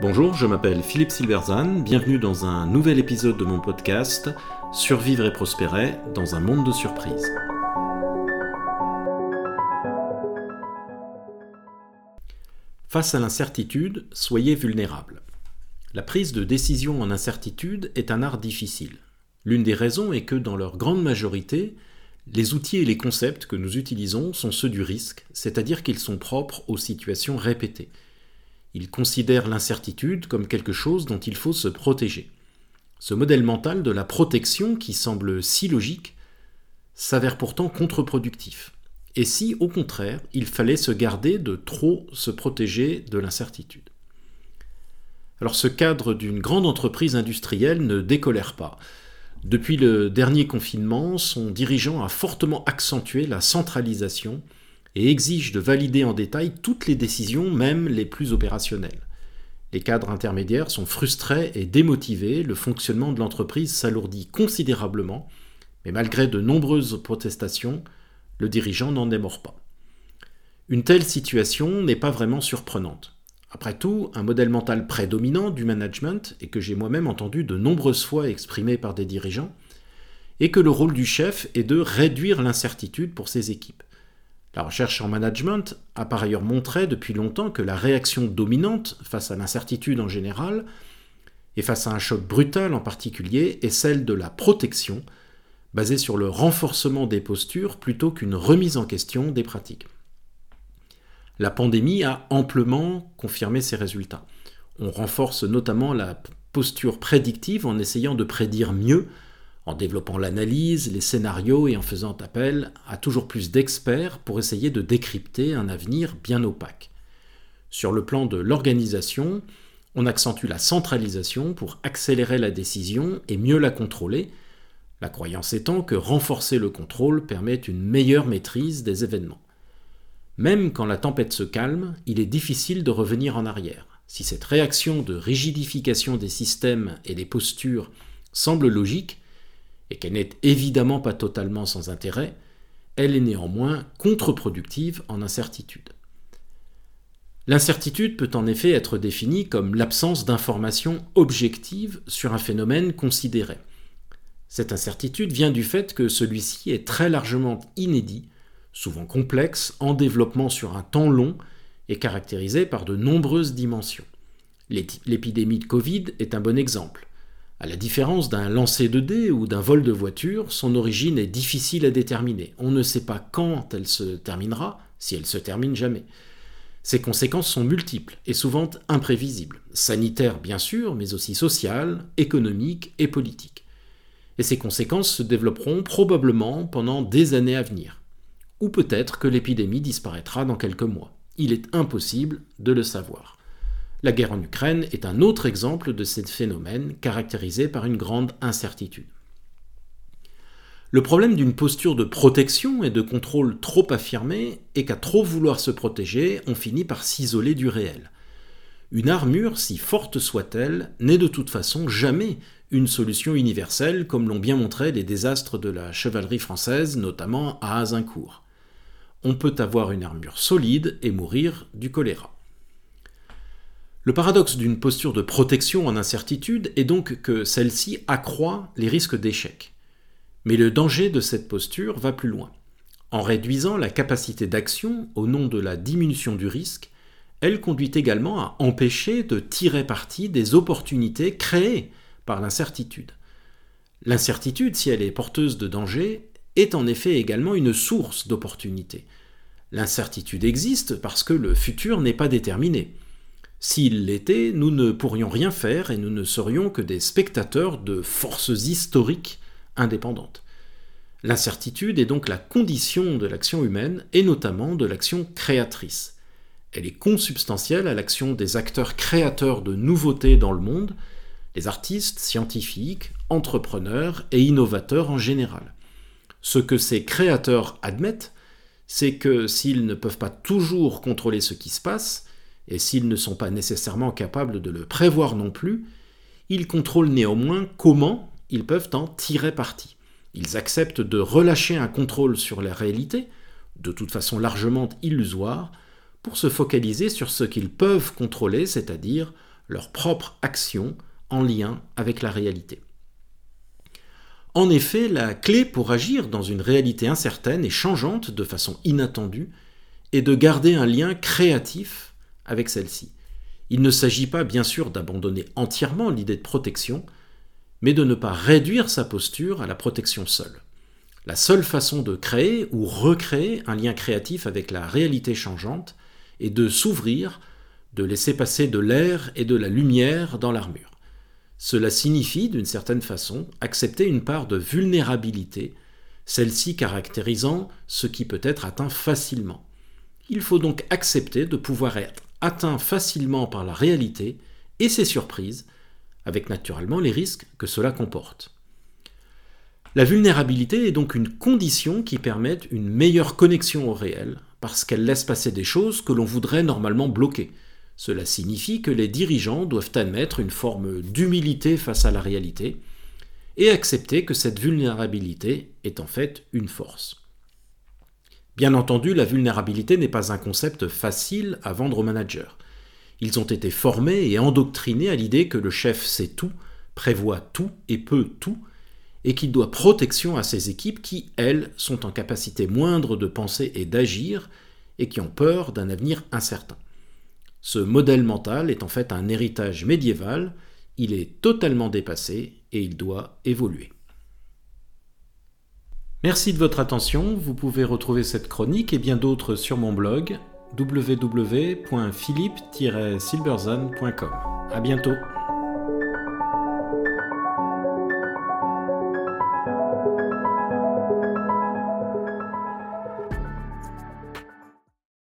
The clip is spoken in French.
Bonjour, je m'appelle Philippe Silverzan, bienvenue dans un nouvel épisode de mon podcast Survivre et prospérer dans un monde de surprises. Face à l'incertitude, soyez vulnérable. La prise de décision en incertitude est un art difficile. L'une des raisons est que dans leur grande majorité, les outils et les concepts que nous utilisons sont ceux du risque, c'est-à-dire qu'ils sont propres aux situations répétées. Il considère l'incertitude comme quelque chose dont il faut se protéger. Ce modèle mental de la protection, qui semble si logique, s'avère pourtant contre-productif. Et si, au contraire, il fallait se garder de trop se protéger de l'incertitude Alors ce cadre d'une grande entreprise industrielle ne décolère pas. Depuis le dernier confinement, son dirigeant a fortement accentué la centralisation et exige de valider en détail toutes les décisions, même les plus opérationnelles. Les cadres intermédiaires sont frustrés et démotivés, le fonctionnement de l'entreprise s'alourdit considérablement, mais malgré de nombreuses protestations, le dirigeant n'en démord pas. Une telle situation n'est pas vraiment surprenante. Après tout, un modèle mental prédominant du management, et que j'ai moi-même entendu de nombreuses fois exprimé par des dirigeants, est que le rôle du chef est de réduire l'incertitude pour ses équipes. La recherche en management a par ailleurs montré depuis longtemps que la réaction dominante face à l'incertitude en général, et face à un choc brutal en particulier, est celle de la protection, basée sur le renforcement des postures plutôt qu'une remise en question des pratiques. La pandémie a amplement confirmé ces résultats. On renforce notamment la posture prédictive en essayant de prédire mieux en développant l'analyse, les scénarios et en faisant appel à toujours plus d'experts pour essayer de décrypter un avenir bien opaque. Sur le plan de l'organisation, on accentue la centralisation pour accélérer la décision et mieux la contrôler, la croyance étant que renforcer le contrôle permet une meilleure maîtrise des événements. Même quand la tempête se calme, il est difficile de revenir en arrière. Si cette réaction de rigidification des systèmes et des postures semble logique, et qu'elle n'est évidemment pas totalement sans intérêt, elle est néanmoins contre-productive en incertitude. L'incertitude peut en effet être définie comme l'absence d'informations objectives sur un phénomène considéré. Cette incertitude vient du fait que celui-ci est très largement inédit, souvent complexe, en développement sur un temps long et caractérisé par de nombreuses dimensions. L'épidémie de Covid est un bon exemple. À la différence d'un lancer de dés ou d'un vol de voiture, son origine est difficile à déterminer. On ne sait pas quand elle se terminera, si elle se termine jamais. Ses conséquences sont multiples et souvent imprévisibles, sanitaires bien sûr, mais aussi sociales, économiques et politiques. Et ces conséquences se développeront probablement pendant des années à venir. Ou peut-être que l'épidémie disparaîtra dans quelques mois. Il est impossible de le savoir. La guerre en Ukraine est un autre exemple de ces phénomènes caractérisés par une grande incertitude. Le problème d'une posture de protection et de contrôle trop affirmée est qu'à trop vouloir se protéger, on finit par s'isoler du réel. Une armure, si forte soit-elle, n'est de toute façon jamais une solution universelle, comme l'ont bien montré les désastres de la chevalerie française, notamment à Azincourt. On peut avoir une armure solide et mourir du choléra. Le paradoxe d'une posture de protection en incertitude est donc que celle-ci accroît les risques d'échec. Mais le danger de cette posture va plus loin. En réduisant la capacité d'action au nom de la diminution du risque, elle conduit également à empêcher de tirer parti des opportunités créées par l'incertitude. L'incertitude, si elle est porteuse de danger, est en effet également une source d'opportunités. L'incertitude existe parce que le futur n'est pas déterminé. S'il l'était, nous ne pourrions rien faire et nous ne serions que des spectateurs de forces historiques indépendantes. L'incertitude est donc la condition de l'action humaine et notamment de l'action créatrice. Elle est consubstantielle à l'action des acteurs créateurs de nouveautés dans le monde, les artistes, scientifiques, entrepreneurs et innovateurs en général. Ce que ces créateurs admettent, c'est que s'ils ne peuvent pas toujours contrôler ce qui se passe, et s'ils ne sont pas nécessairement capables de le prévoir non plus, ils contrôlent néanmoins comment ils peuvent en tirer parti. Ils acceptent de relâcher un contrôle sur la réalité, de toute façon largement illusoire, pour se focaliser sur ce qu'ils peuvent contrôler, c'est-à-dire leur propre action en lien avec la réalité. En effet, la clé pour agir dans une réalité incertaine et changeante de façon inattendue est de garder un lien créatif avec celle-ci. Il ne s'agit pas bien sûr d'abandonner entièrement l'idée de protection, mais de ne pas réduire sa posture à la protection seule. La seule façon de créer ou recréer un lien créatif avec la réalité changeante est de s'ouvrir, de laisser passer de l'air et de la lumière dans l'armure. Cela signifie, d'une certaine façon, accepter une part de vulnérabilité, celle-ci caractérisant ce qui peut être atteint facilement. Il faut donc accepter de pouvoir être atteint facilement par la réalité et ses surprises, avec naturellement les risques que cela comporte. La vulnérabilité est donc une condition qui permet une meilleure connexion au réel, parce qu'elle laisse passer des choses que l'on voudrait normalement bloquer, cela signifie que les dirigeants doivent admettre une forme d'humilité face à la réalité et accepter que cette vulnérabilité est en fait une force. Bien entendu, la vulnérabilité n'est pas un concept facile à vendre aux managers. Ils ont été formés et endoctrinés à l'idée que le chef sait tout, prévoit tout et peut tout, et qu'il doit protection à ses équipes qui, elles, sont en capacité moindre de penser et d'agir, et qui ont peur d'un avenir incertain. Ce modèle mental est en fait un héritage médiéval, il est totalement dépassé et il doit évoluer. Merci de votre attention, vous pouvez retrouver cette chronique et bien d'autres sur mon blog www.philippe-silberzan.com. À bientôt.